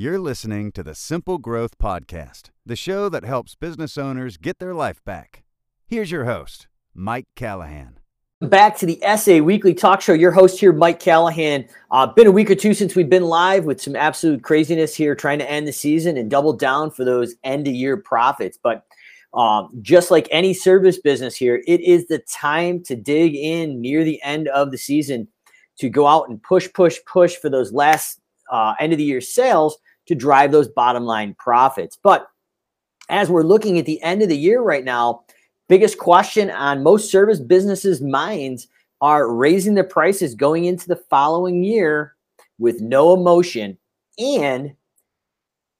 You're listening to the Simple Growth Podcast, the show that helps business owners get their life back. Here's your host, Mike Callahan. Back to the SA Weekly Talk Show. Your host here, Mike Callahan. Uh, been a week or two since we've been live with some absolute craziness here, trying to end the season and double down for those end of year profits. But um, just like any service business here, it is the time to dig in near the end of the season to go out and push, push, push for those last uh, end of the year sales to drive those bottom line profits. But as we're looking at the end of the year right now, biggest question on most service businesses' minds are raising the prices going into the following year with no emotion and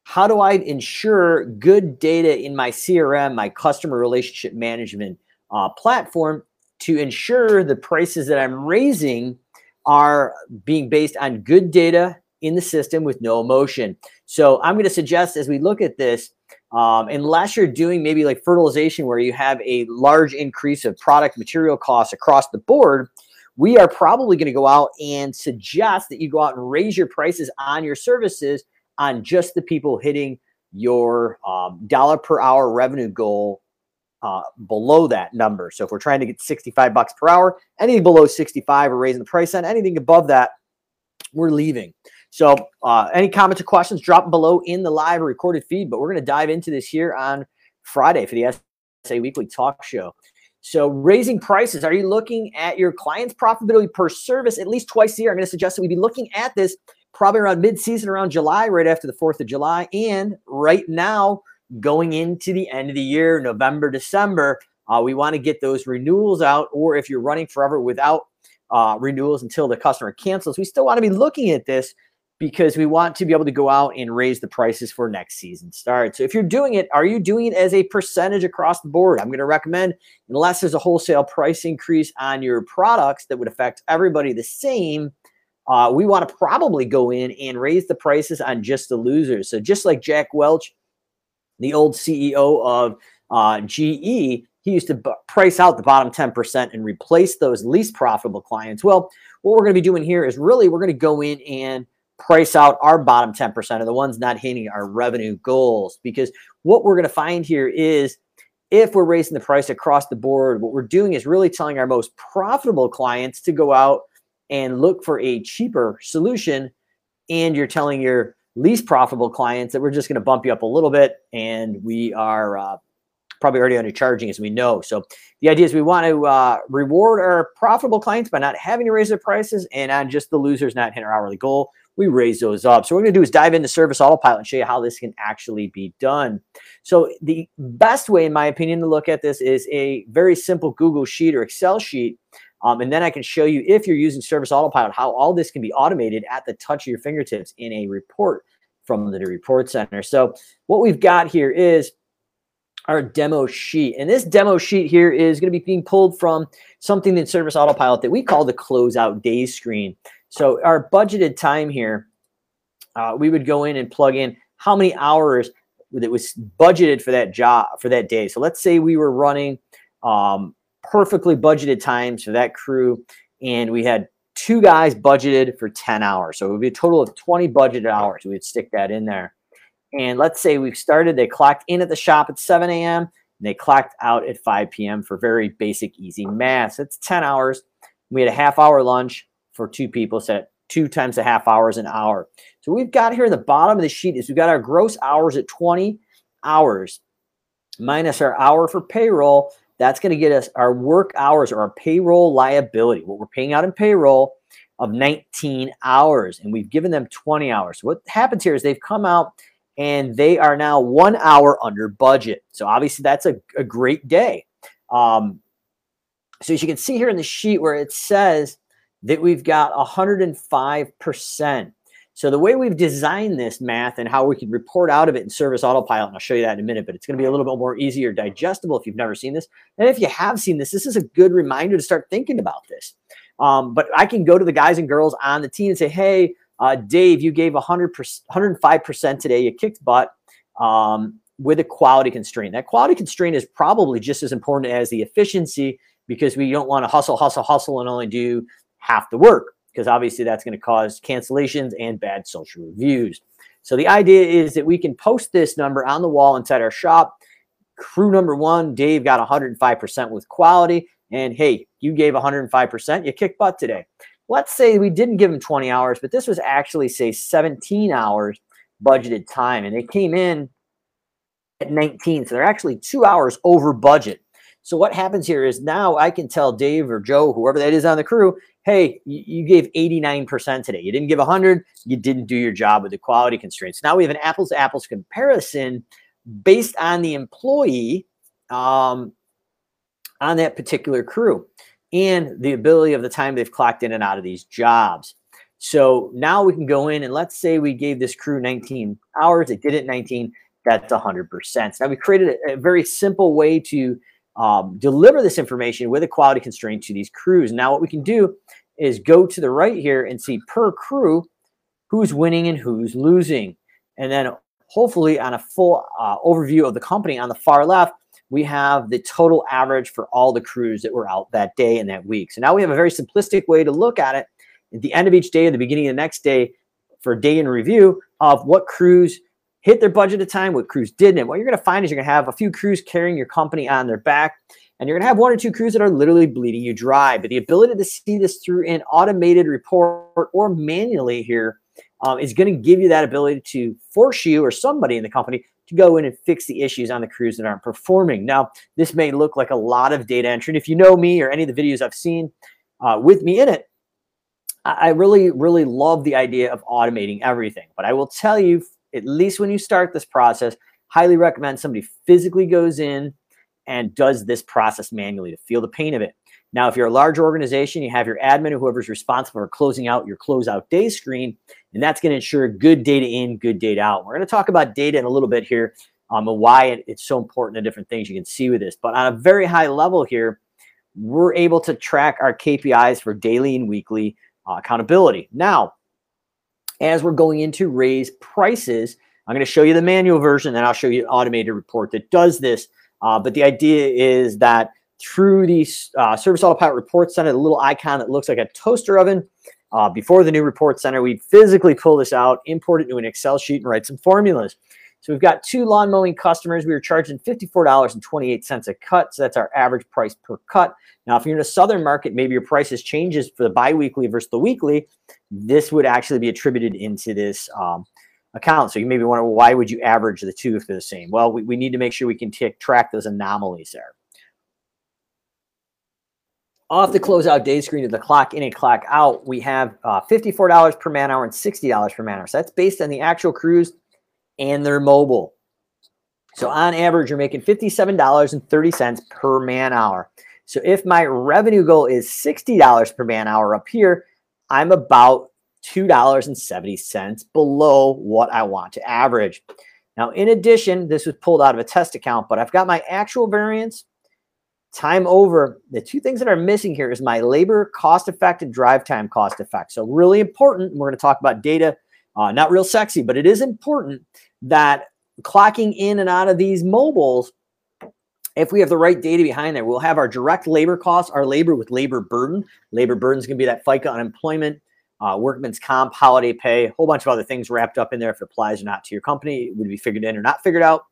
how do I ensure good data in my CRM, my customer relationship management uh, platform, to ensure the prices that I'm raising are being based on good data in the system with no emotion. So I'm going to suggest as we look at this, um, unless you're doing maybe like fertilization where you have a large increase of product material costs across the board, we are probably going to go out and suggest that you go out and raise your prices on your services on just the people hitting your um, dollar per hour revenue goal uh, below that number. So if we're trying to get 65 bucks per hour, anything below 65, we're raising the price on. Anything above that, we're leaving. So uh, any comments or questions, drop them below in the live recorded feed. But we're going to dive into this here on Friday for the SA Weekly Talk Show. So raising prices, are you looking at your client's profitability per service at least twice a year? I'm going to suggest that we be looking at this probably around mid-season, around July, right after the 4th of July, and right now going into the end of the year, November, December. Uh, we want to get those renewals out, or if you're running forever without uh, renewals until the customer cancels, we still want to be looking at this because we want to be able to go out and raise the prices for next season start. So if you're doing it, are you doing it as a percentage across the board? I'm going to recommend, unless there's a wholesale price increase on your products that would affect everybody the same, uh, we want to probably go in and raise the prices on just the losers. So just like Jack Welch, the old CEO of uh, GE, he used to b- price out the bottom 10% and replace those least profitable clients. Well, what we're going to be doing here is really we're going to go in and price out our bottom 10% of the ones not hitting our revenue goals. Because what we're going to find here is if we're raising the price across the board, what we're doing is really telling our most profitable clients to go out and look for a cheaper solution. And you're telling your least profitable clients that we're just going to bump you up a little bit and we are uh, probably already undercharging as we know. So the idea is we want to uh, reward our profitable clients by not having to raise their prices and on just the losers not hitting our hourly goal we raise those up. So what we're going to do is dive into Service Autopilot and show you how this can actually be done. So the best way, in my opinion, to look at this is a very simple Google Sheet or Excel sheet. Um, and then I can show you if you're using Service Autopilot, how all this can be automated at the touch of your fingertips in a report from the report center. So what we've got here is our demo sheet. And this demo sheet here is going to be being pulled from something in Service Autopilot that we call the closeout days screen. So our budgeted time here, uh, we would go in and plug in how many hours that was budgeted for that job for that day. So let's say we were running um, perfectly budgeted times for that crew, and we had two guys budgeted for 10 hours. So it would be a total of 20 budgeted hours. We would stick that in there. And let's say we've started, they clocked in at the shop at 7 a.m. and they clocked out at 5 p.m. for very basic, easy math. So it's 10 hours. We had a half hour lunch for two people, set two times a half hours an hour. So we've got here in the bottom of the sheet is we've got our gross hours at 20 hours minus our hour for payroll. That's going to get us our work hours or our payroll liability, what we're paying out in payroll of 19 hours. And we've given them 20 hours. So what happens here is they've come out and they are now one hour under budget. So obviously that's a, a great day. Um, so as you can see here in the sheet where it says that we've got 105%. So the way we've designed this math and how we can report out of it in Service Autopilot, and I'll show you that in a minute, but it's going to be a little bit more easier digestible if you've never seen this. And if you have seen this, this is a good reminder to start thinking about this. Um, but I can go to the guys and girls on the team and say, hey, uh, Dave, you gave 100 105% today. You kicked butt um, with a quality constraint. That quality constraint is probably just as important as the efficiency because we don't want to hustle, hustle, hustle and only do half the work because obviously that's going to cause cancellations and bad social reviews. So the idea is that we can post this number on the wall inside our shop. Crew number one, Dave got 105% with quality. And hey, you gave 105%, you kicked butt today. Let's say we didn't give them 20 hours, but this was actually, say, 17 hours budgeted time. And they came in at 19. So they're actually two hours over budget. So what happens here is now I can tell Dave or Joe, whoever that is on the crew, hey, you, gave 89% today. You didn't give 100. You didn't do your job with the quality constraints. Now we have an apples to apples comparison based on the employee um, on that particular crew and the ability of the time they've clocked in and out of these jobs. So now we can go in and let's say we gave this crew 19 hours. They did it 19. That's 100%. Now we created a, a very simple way to um, deliver this information with a quality constraint to these crews. Now what we can do is go to the right here and see per crew who's winning and who's losing. And then hopefully on a full uh, overview of the company on the far left, we have the total average for all the crews that were out that day and that week. So now we have a very simplistic way to look at it at the end of each day, at the beginning of the next day, for day in review of what crews hit their budget at time, what crews didn't. what you're going to find is you're going to have a few crews carrying your company on their back, and you're going to have one or two crews that are literally bleeding you dry. But the ability to see this through an automated report or manually here um, is going to give you that ability to force you or somebody in the company to go in and fix the issues on the crews that aren't performing. Now, this may look like a lot of data entry. And if you know me or any of the videos I've seen uh, with me in it, I really, really love the idea of automating everything. But I will tell you, at least when you start this process, highly recommend somebody physically goes in and does this process manually to feel the pain of it. Now, if you're a large organization, you have your admin or whoever's responsible for closing out your closeout day screen, and that's going to ensure good data in, good data out. We're going to talk about data in a little bit here um, and why it, it's so important and different things you can see with this. But on a very high level here, we're able to track our KPIs for daily and weekly uh, accountability. Now, as we're going into raise prices, I'm going to show you the manual version, and I'll show you an automated report that does this. Uh, but the idea is that through the uh, Service Autopilot Report Center, the little icon that looks like a toaster oven. Uh, before the new report center, we physically pull this out, import it into an Excel sheet, and write some formulas. So we've got two lawn mowing customers. We were charging $54.28 a cut. So that's our average price per cut. Now, if you're in a southern market, maybe your prices changes for the biweekly versus the weekly. This would actually be attributed into this um, account. So you maybe wonder, well, why would you average the two if they're the same? Well, we, we need to make sure we can track those anomalies there off the closeout day screen of the clock in and clock out, we have uh, $54 per man hour and $60 per man hour. So that's based on the actual crews and their mobile. So on average, you're making $57.30 per man hour. So if my revenue goal is $60 per man hour up here, I'm about $2.70 below what I want to average. Now, in addition, this was pulled out of a test account, but I've got my actual variance time over. The two things that are missing here is my labor cost effect and drive time cost effect. So really important. We're going to talk about data. Uh, not real sexy, but it is important that clocking in and out of these mobiles, if we have the right data behind there, we'll have our direct labor costs, our labor with labor burden. Labor burden is going to be that FICA unemployment, uh, workman's comp, holiday pay, a whole bunch of other things wrapped up in there. If it applies or not to your company, it would be figured in or not figured out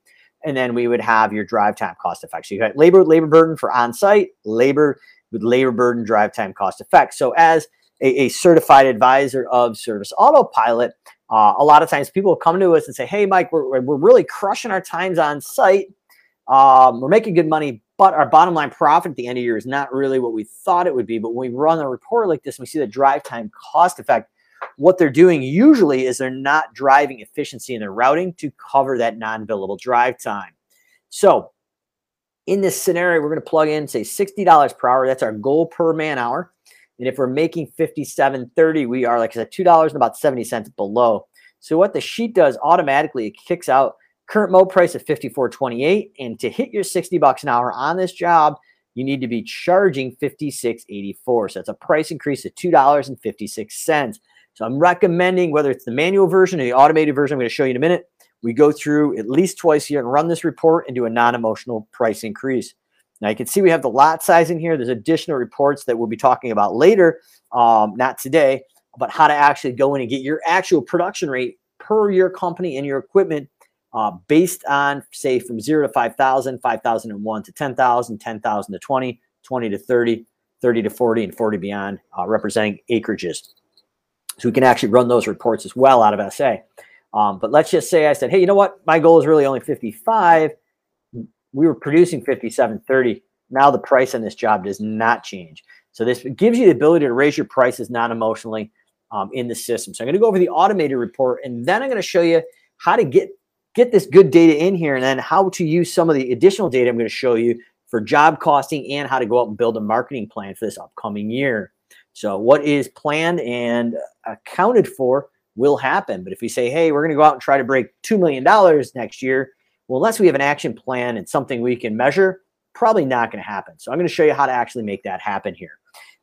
and then we would have your drive time cost effect. So you got labor with labor burden for on-site, labor with labor burden, drive time cost effect. So as a, a certified advisor of Service Autopilot, uh, a lot of times people come to us and say, "Hey, Mike, we're we're really crushing our times on site. Um, we're making good money, but our bottom line profit at the end of the year is not really what we thought it would be. But when we run a report like this, and we see the drive time cost effect." what they're doing usually is they're not driving efficiency in their routing to cover that non-billable drive time. So in this scenario, we're going to plug in, say $60 per hour. That's our goal per man hour. And if we're making 57.30, we are like I said, $2 and about 70 cents below. So what the sheet does automatically, it kicks out current mode price of 54.28. And to hit your 60 bucks an hour on this job, you need to be charging 56.84. So that's a price increase of $2.56. So I'm recommending whether it's the manual version or the automated version, I'm going to show you in a minute. We go through at least twice a year and run this report and do a non-emotional price increase. Now you can see we have the lot size in here. There's additional reports that we'll be talking about later, um, not today, but how to actually go in and get your actual production rate per your company and your equipment uh, based on, say, from zero to 5,000, 5,001 to 10,000, 10,000 to 20, 20 to 30, 30 to 40, and 40 beyond, uh, representing acreages. So we can actually run those reports as well out of SA. Um, but let's just say I said, hey, you know what? My goal is really only 55. We were producing 5730. Now the price on this job does not change. So this gives you the ability to raise your prices non-emotionally um, in the system. So I'm going to go over the automated report, and then I'm going to show you how to get get this good data in here, and then how to use some of the additional data I'm going to show you for job costing and how to go out and build a marketing plan for this upcoming year. So what is planned and accounted for will happen. But if we say, hey, we're going to go out and try to break $2 million next year, well, unless we have an action plan and something we can measure, probably not going to happen. So I'm going to show you how to actually make that happen here.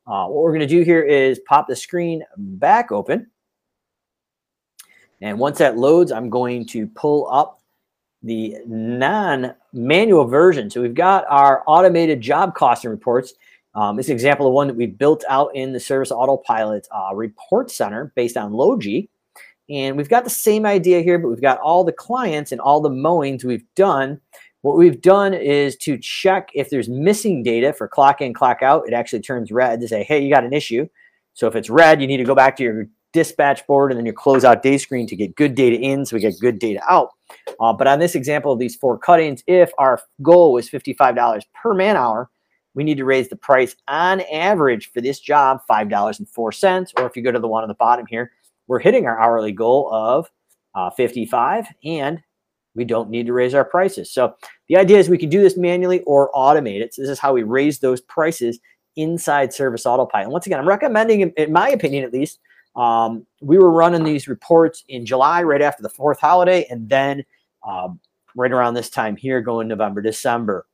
Uh, what we're going to do here is pop the screen back open. And once that loads, I'm going to pull up the non-manual version. So we've got our automated job costing reports. Um, this example of one that we built out in the Service Autopilot uh, report center based on Logi. And we've got the same idea here, but we've got all the clients and all the mowings we've done. What we've done is to check if there's missing data for clock in, clock out. It actually turns red to say, hey, you got an issue. So if it's red, you need to go back to your dispatch board and then your closeout day screen to get good data in so we get good data out. Uh, but on this example of these four cuttings, if our goal was $55 per man hour, we need to raise the price on average for this job $5.04. Or if you go to the one on the bottom here, we're hitting our hourly goal of uh, 55 and we don't need to raise our prices. So the idea is we can do this manually or automate it. So this is how we raise those prices inside Service Autopilot. And once again, I'm recommending, in my opinion at least, um, we were running these reports in July, right after the fourth holiday, and then um, right around this time here, going November, December,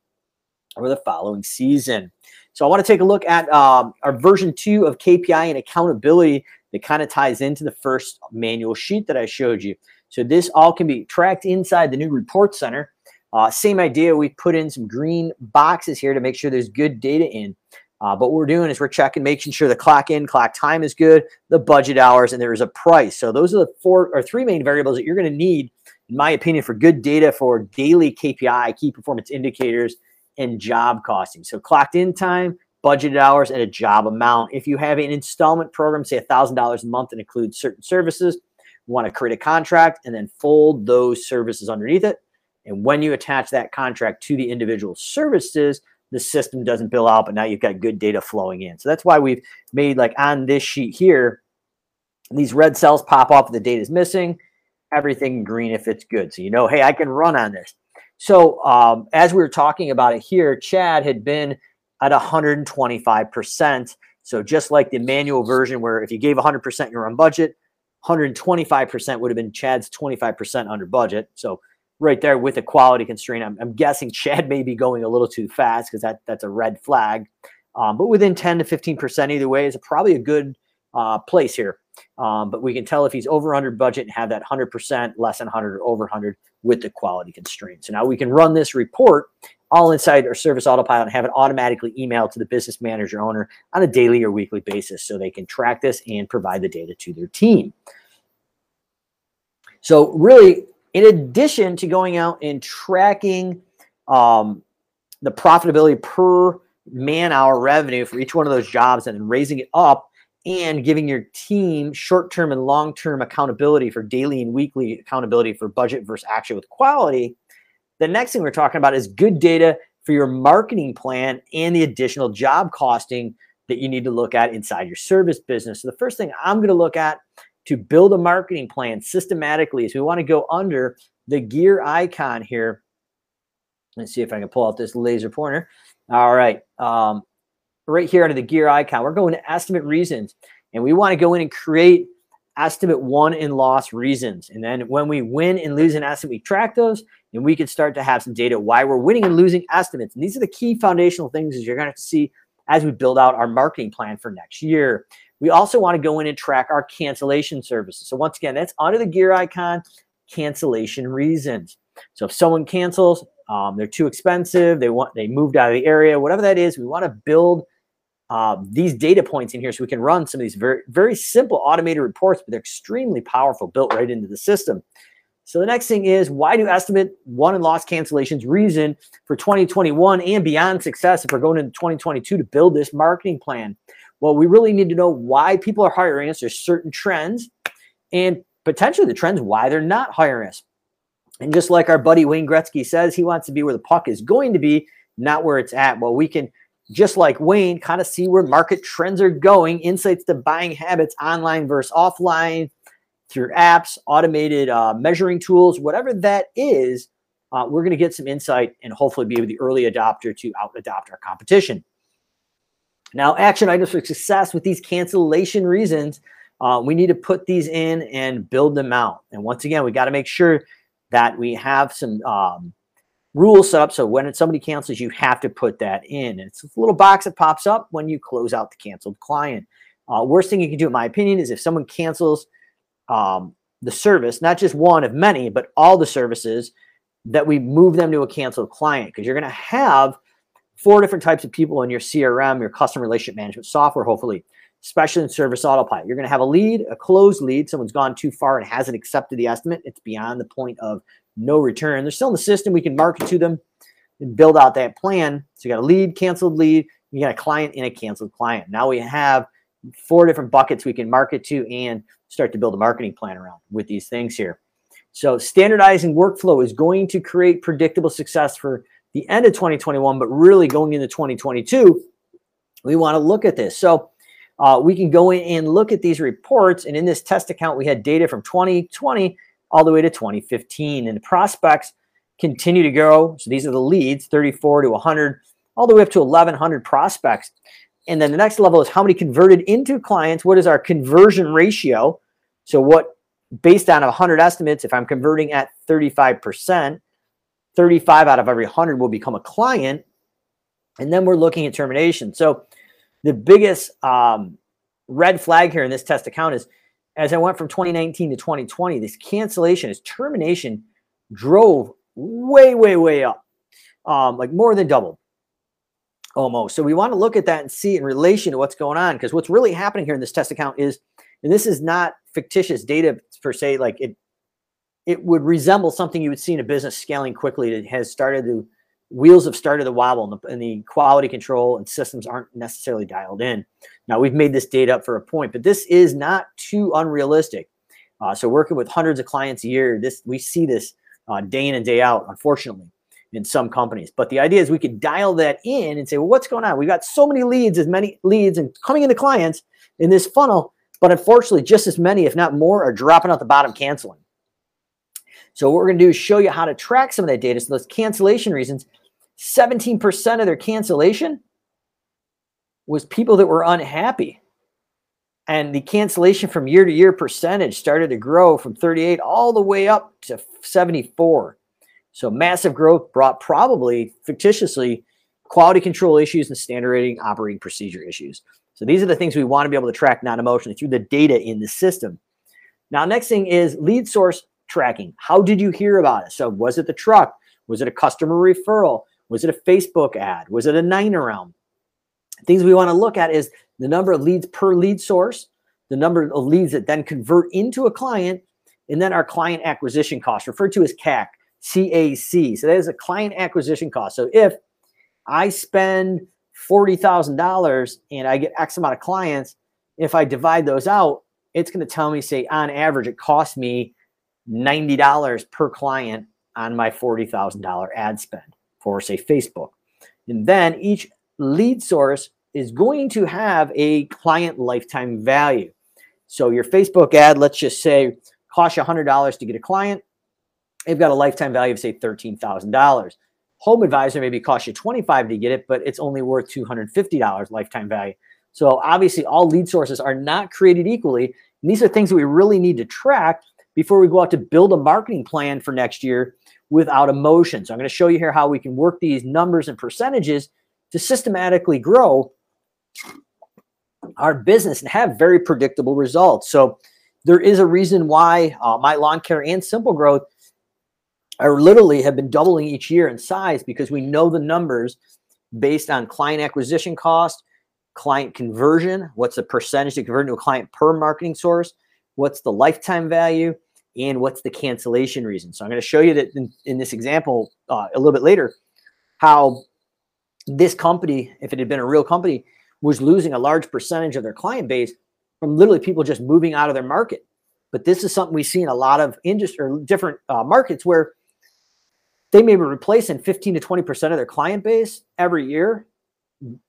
or the following season. So I want to take a look at um, our version two of KPI and accountability that kind of ties into the first manual sheet that I showed you. So this all can be tracked inside the new report center. Uh, same idea, we put in some green boxes here to make sure there's good data in. Uh, but what we're doing is we're checking, making sure the clock in, clock time is good, the budget hours, and there is a price. So those are the four or three main variables that you're going to need, in my opinion, for good data for daily KPI, key performance indicators, and job costing. So clocked in time, budgeted hours, and a job amount. If you have an installment program, say $1,000 a month and includes certain services, you want to create a contract and then fold those services underneath it. And when you attach that contract to the individual services, the system doesn't bill out, but now you've got good data flowing in. So that's why we've made like on this sheet here, these red cells pop up the data is missing, everything green if it's good. So you know, hey, I can run on this. So um, as we were talking about it here, Chad had been at 125%. So just like the manual version where if you gave 100% you're on budget, 125% would have been Chad's 25% under budget. So right there with a quality constraint. I'm, I'm guessing Chad may be going a little too fast because that that's a red flag. Um, but within 10 to 15% either way is probably a good uh, place here. Um, but we can tell if he's over under budget and have that 100%, less than 100, or over 100 with the quality constraint. So now we can run this report all inside our service autopilot and have it automatically emailed to the business manager owner on a daily or weekly basis so they can track this and provide the data to their team. So really, in addition to going out and tracking um, the profitability per man hour revenue for each one of those jobs and then raising it up and giving your team short-term and long-term accountability for daily and weekly accountability for budget versus action with quality the next thing we're talking about is good data for your marketing plan and the additional job costing that you need to look at inside your service business. So the first thing i'm going to look at to build a marketing plan systematically is we want to go under the gear icon here. Let's see if I can pull out this laser pointer. All right. Um, right here under the gear icon, we're going to estimate reasons. And we want to go in and create estimate won and loss reasons. And then when we win and lose an estimate, we track those and we can start to have some data why we're winning and losing estimates. And these are the key foundational things as you're going to see as we build out our marketing plan for next year. We also want to go in and track our cancellation services. So once again, that's under the gear icon, cancellation reasons. So if someone cancels, um, they're too expensive, they want they moved out of the area, whatever that is, we want to build uh, these data points in here so we can run some of these very, very simple automated reports, but they're extremely powerful, built right into the system. So the next thing is why do estimate won and lost cancellations reason for 2021 and beyond success if we're going into 2022 to build this marketing plan? Well, we really need to know why people are hiring us. There's certain trends and potentially the trends why they're not hiring us. And just like our buddy Wayne Gretzky says, he wants to be where the puck is going to be, not where it's at. Well, we can just like Wayne, kind of see where market trends are going, insights to buying habits online versus offline through apps, automated uh, measuring tools, whatever that is. Uh, we're going to get some insight and hopefully be the early adopter to out adopt our competition. Now, action items for success with these cancellation reasons, uh, we need to put these in and build them out. And once again, we got to make sure that we have some um, rules set up so when somebody cancels, you have to put that in. It's a little box that pops up when you close out the canceled client. Uh, worst thing you can do, in my opinion, is if someone cancels um, the service, not just one of many, but all the services, that we move them to a canceled client because you're going to have four different types of people in your CRM, your customer relationship management software, hopefully, especially in service autopilot. You're going to have a lead, a closed lead. Someone's gone too far and hasn't accepted the estimate. It's beyond the point of no return. They're still in the system. We can market to them and build out that plan. So you got a lead, canceled lead, you got a client and a canceled client. Now we have four different buckets we can market to and start to build a marketing plan around with these things here. So standardizing workflow is going to create predictable success for the end of 2021, but really going into 2022, we want to look at this. So uh, we can go in and look at these reports. And in this test account, we had data from 2020 all the way to 2015. And the prospects continue to grow. So these are the leads 34 to 100, all the way up to 1,100 prospects. And then the next level is how many converted into clients. What is our conversion ratio? So, what based on 100 estimates, if I'm converting at 35%, 35 out of every 100 will become a client. And then we're looking at termination. So, the biggest um, red flag here in this test account is as I went from 2019 to 2020, this cancellation, this termination drove way, way, way up, um, like more than double almost. So we want to look at that and see in relation to what's going on because what's really happening here in this test account is, and this is not fictitious data per se, like it, it would resemble something you would see in a business scaling quickly that has started to wheels have started to wobble and the, and the, quality control and systems aren't necessarily dialed in. Now we've made this data up for a point, but this is not too unrealistic. Uh, so working with hundreds of clients a year, this we see this uh, day in and day out, unfortunately, in some companies. But the idea is we could dial that in and say, well, what's going on? We've got so many leads, as many leads and coming into clients in this funnel, but unfortunately, just as many, if not more, are dropping out the bottom canceling. So what we're going to do is show you how to track some of that data. So those cancellation reasons, 17% of their cancellation was people that were unhappy. And the cancellation from year to year percentage started to grow from 38 all the way up to 74. So massive growth brought probably fictitiously quality control issues and standard rating operating procedure issues. So these are the things we want to be able to track non-emotionally through the data in the system. Now, next thing is lead source tracking. How did you hear about it? So was it the truck? Was it a customer referral? Was it a Facebook ad? Was it a nine around? Things we want to look at is the number of leads per lead source, the number of leads that then convert into a client, and then our client acquisition cost, referred to as CAC, CAC. So that is a client acquisition cost. So if I spend $40,000 and I get X amount of clients, if I divide those out, it's going to tell me, say, on average, it costs me $90 per client on my $40,000 ad spend for, say, Facebook. And then each lead source is going to have a client lifetime value. So your Facebook ad, let's just say, costs you $100 to get a client. They've got a lifetime value of, say, $13,000. Home Advisor maybe costs you $25 to get it, but it's only worth $250 lifetime value. So obviously, all lead sources are not created equally. And these are things that we really need to track before we go out to build a marketing plan for next year without emotion. So I'm going to show you here how we can work these numbers and percentages to systematically grow our business and have very predictable results. So there is a reason why uh, my lawn care and simple growth are literally have been doubling each year in size because we know the numbers based on client acquisition cost, client conversion, what's the percentage to convert to a client per marketing source, what's the lifetime value, and what's the cancellation reason. So I'm going to show you that in, in this example uh, a little bit later, how this company, if it had been a real company, was losing a large percentage of their client base from literally people just moving out of their market. But this is something we see in a lot of industry or different uh, markets where they may be replacing 15 to 20% of their client base every year,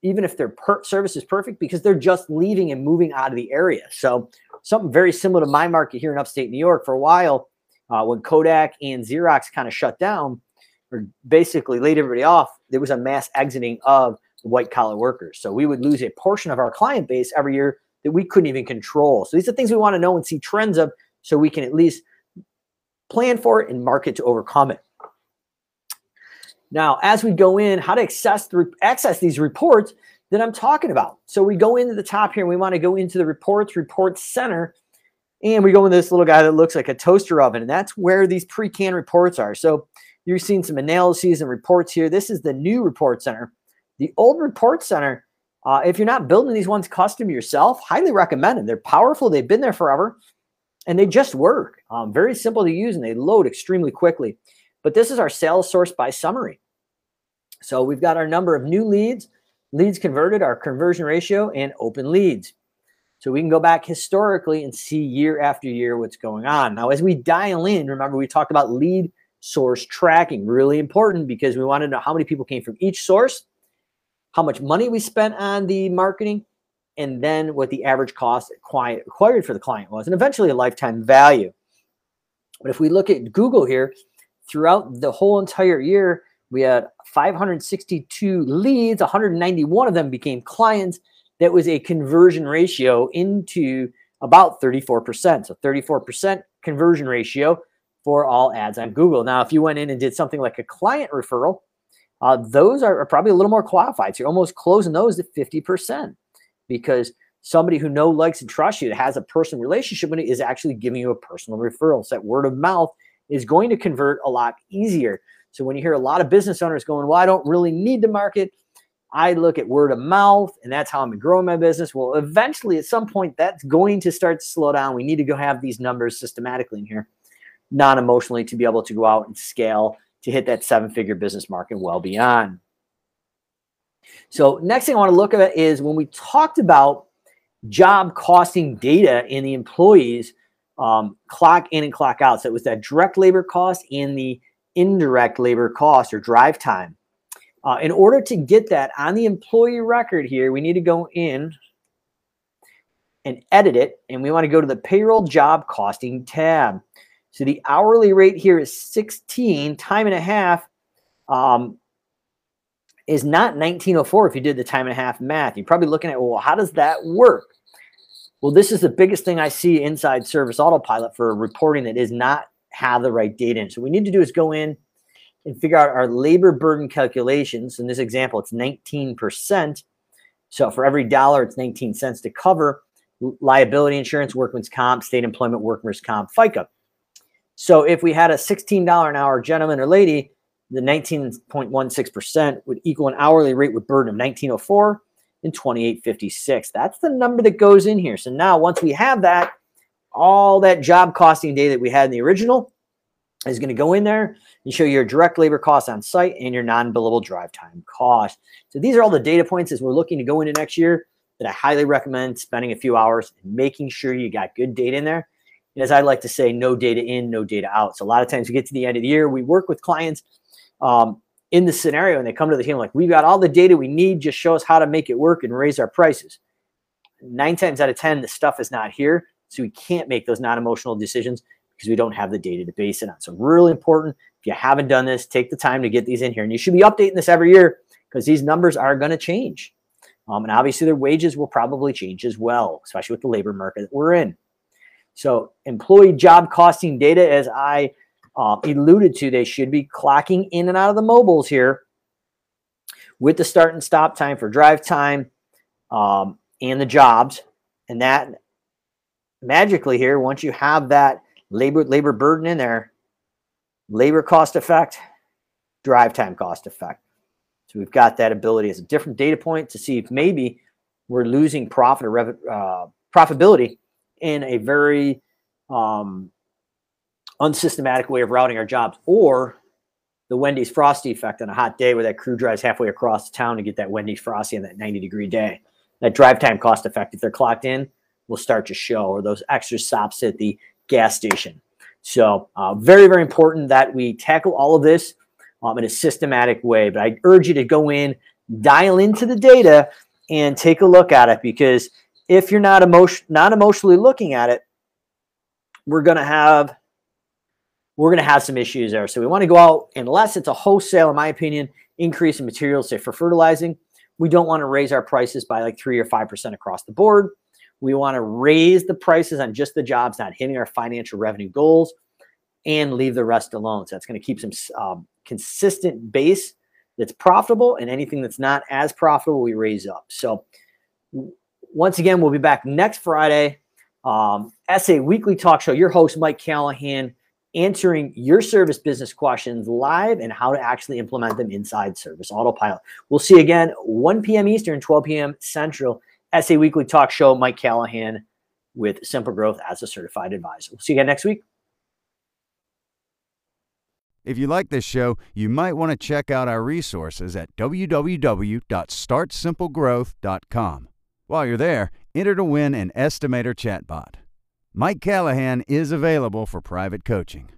even if their per- service is perfect, because they're just leaving and moving out of the area. So, something very similar to my market here in upstate New York for a while, uh, when Kodak and Xerox kind of shut down or basically laid everybody off, there was a mass exiting of white collar workers. So, we would lose a portion of our client base every year that we couldn't even control. So, these are things we want to know and see trends of so we can at least plan for it and market to overcome it. Now, as we go in, how to access access these reports that I'm talking about. So we go into the top here and we want to go into the reports, report center, and we go into this little guy that looks like a toaster oven, and that's where these pre-canned reports are. So you're seeing some analyses and reports here. This is the new report center. The old report center, uh, if you're not building these ones custom yourself, highly recommend them. They're powerful. They've been there forever, and they just work. Um, very simple to use, and they load extremely quickly. But this is our sales source by summary. So we've got our number of new leads, leads converted, our conversion ratio, and open leads. So we can go back historically and see year after year what's going on. Now, as we dial in, remember we talked about lead source tracking, really important because we want to know how many people came from each source, how much money we spent on the marketing, and then what the average cost acquired for the client was, and eventually a lifetime value. But if we look at Google here, throughout the whole entire year, we had 562 leads, 191 of them became clients. That was a conversion ratio into about 34%. So 34% conversion ratio for all ads on Google. Now, if you went in and did something like a client referral, uh, those are, are probably a little more qualified. So you're almost closing those at 50% because somebody who know, likes, and trusts you that has a personal relationship with you is actually giving you a personal referral. So that word of mouth is going to convert a lot easier. So when you hear a lot of business owners going, well, I don't really need to market, I look at word of mouth and that's how I'm growing my business. Well, eventually at some point that's going to start to slow down. We need to go have these numbers systematically in here, non emotionally to be able to go out and scale to hit that seven figure business mark and well beyond. So, next thing I want to look at is when we talked about job costing data in the employees um, clock in and clock out. So, it was that direct labor cost and the indirect labor cost or drive time. Uh, in order to get that on the employee record here, we need to go in and edit it. And we want to go to the payroll job costing tab. So the hourly rate here is 16 time and a half um, is not 1904 if you did the time and a half math. You're probably looking at, well, how does that work? Well, this is the biggest thing I see inside Service Autopilot for reporting that is not have the right data in. So what we need to do is go in and figure out our labor burden calculations. In this example, it's 19%. So for every dollar, it's 19 cents to cover liability insurance, workman's comp, state employment, workers' comp, FICA. So if we had a $16 an hour gentleman or lady, the 19.16% would equal an hourly rate with burden of 1904 and 2856. That's the number that goes in here. So now once we have that, all that job costing data that we had in the original is going to go in there and show your direct labor costs on site and your non-billable drive time cost. So these are all the data points as we're looking to go into next year that I highly recommend spending a few hours and making sure you got good data in there. And as I like to say, no data in, no data out. So a lot of times we get to the end of the year, we work with clients um, in the scenario and they come to the team like, we've got all the data we need, just show us how to make it work and raise our prices. Nine times out of 10, the stuff is not here. So we can't make those non-emotional decisions because we don't have the data to base it on. So really important. If you haven't done this, take the time to get these in here. And you should be updating this every year because these numbers are going to change. Um, and obviously their wages will probably change as well, especially with the labor market that we're in. So employee job costing data, as I uh, alluded to, they should be clocking in and out of the mobiles here with the start and stop time for drive time um, and the jobs. And that magically here, once you have that labor labor burden in there, labor cost effect, drive time cost effect. So we've got that ability as a different data point to see if maybe we're losing profit or rev- uh, profitability in a very um, unsystematic way of routing our jobs, or the Wendy's Frosty effect on a hot day where that crew drives halfway across the town to get that Wendy's Frosty on that 90 degree day. That drive time cost effect, if they're clocked in, will start to show, or those extra stops at the gas station. So, uh, very, very important that we tackle all of this um, in a systematic way. But I urge you to go in, dial into the data, and take a look at it because if you're not emotion not emotionally looking at it, we're gonna have we're gonna have some issues there. So we want to go out unless it's a wholesale, in my opinion, increase in materials, say for fertilizing. We don't want to raise our prices by like three or five percent across the board. We want to raise the prices on just the jobs not hitting our financial revenue goals and leave the rest alone. So that's going to keep some um, consistent base that's profitable, and anything that's not as profitable, we raise up. So once again, we'll be back next Friday. Um, SA Weekly Talk Show. Your host, Mike Callahan, answering your service business questions live and how to actually implement them inside Service Autopilot. We'll see you again 1 p.m. Eastern, 12 p.m. Central. SA Weekly Talk Show, Mike Callahan with Simple Growth as a certified advisor. We'll see you again next week. If you like this show, you might want to check out our resources at www.startsimplegrowth.com. While you're there, enter to win an estimator chatbot. Mike Callahan is available for private coaching.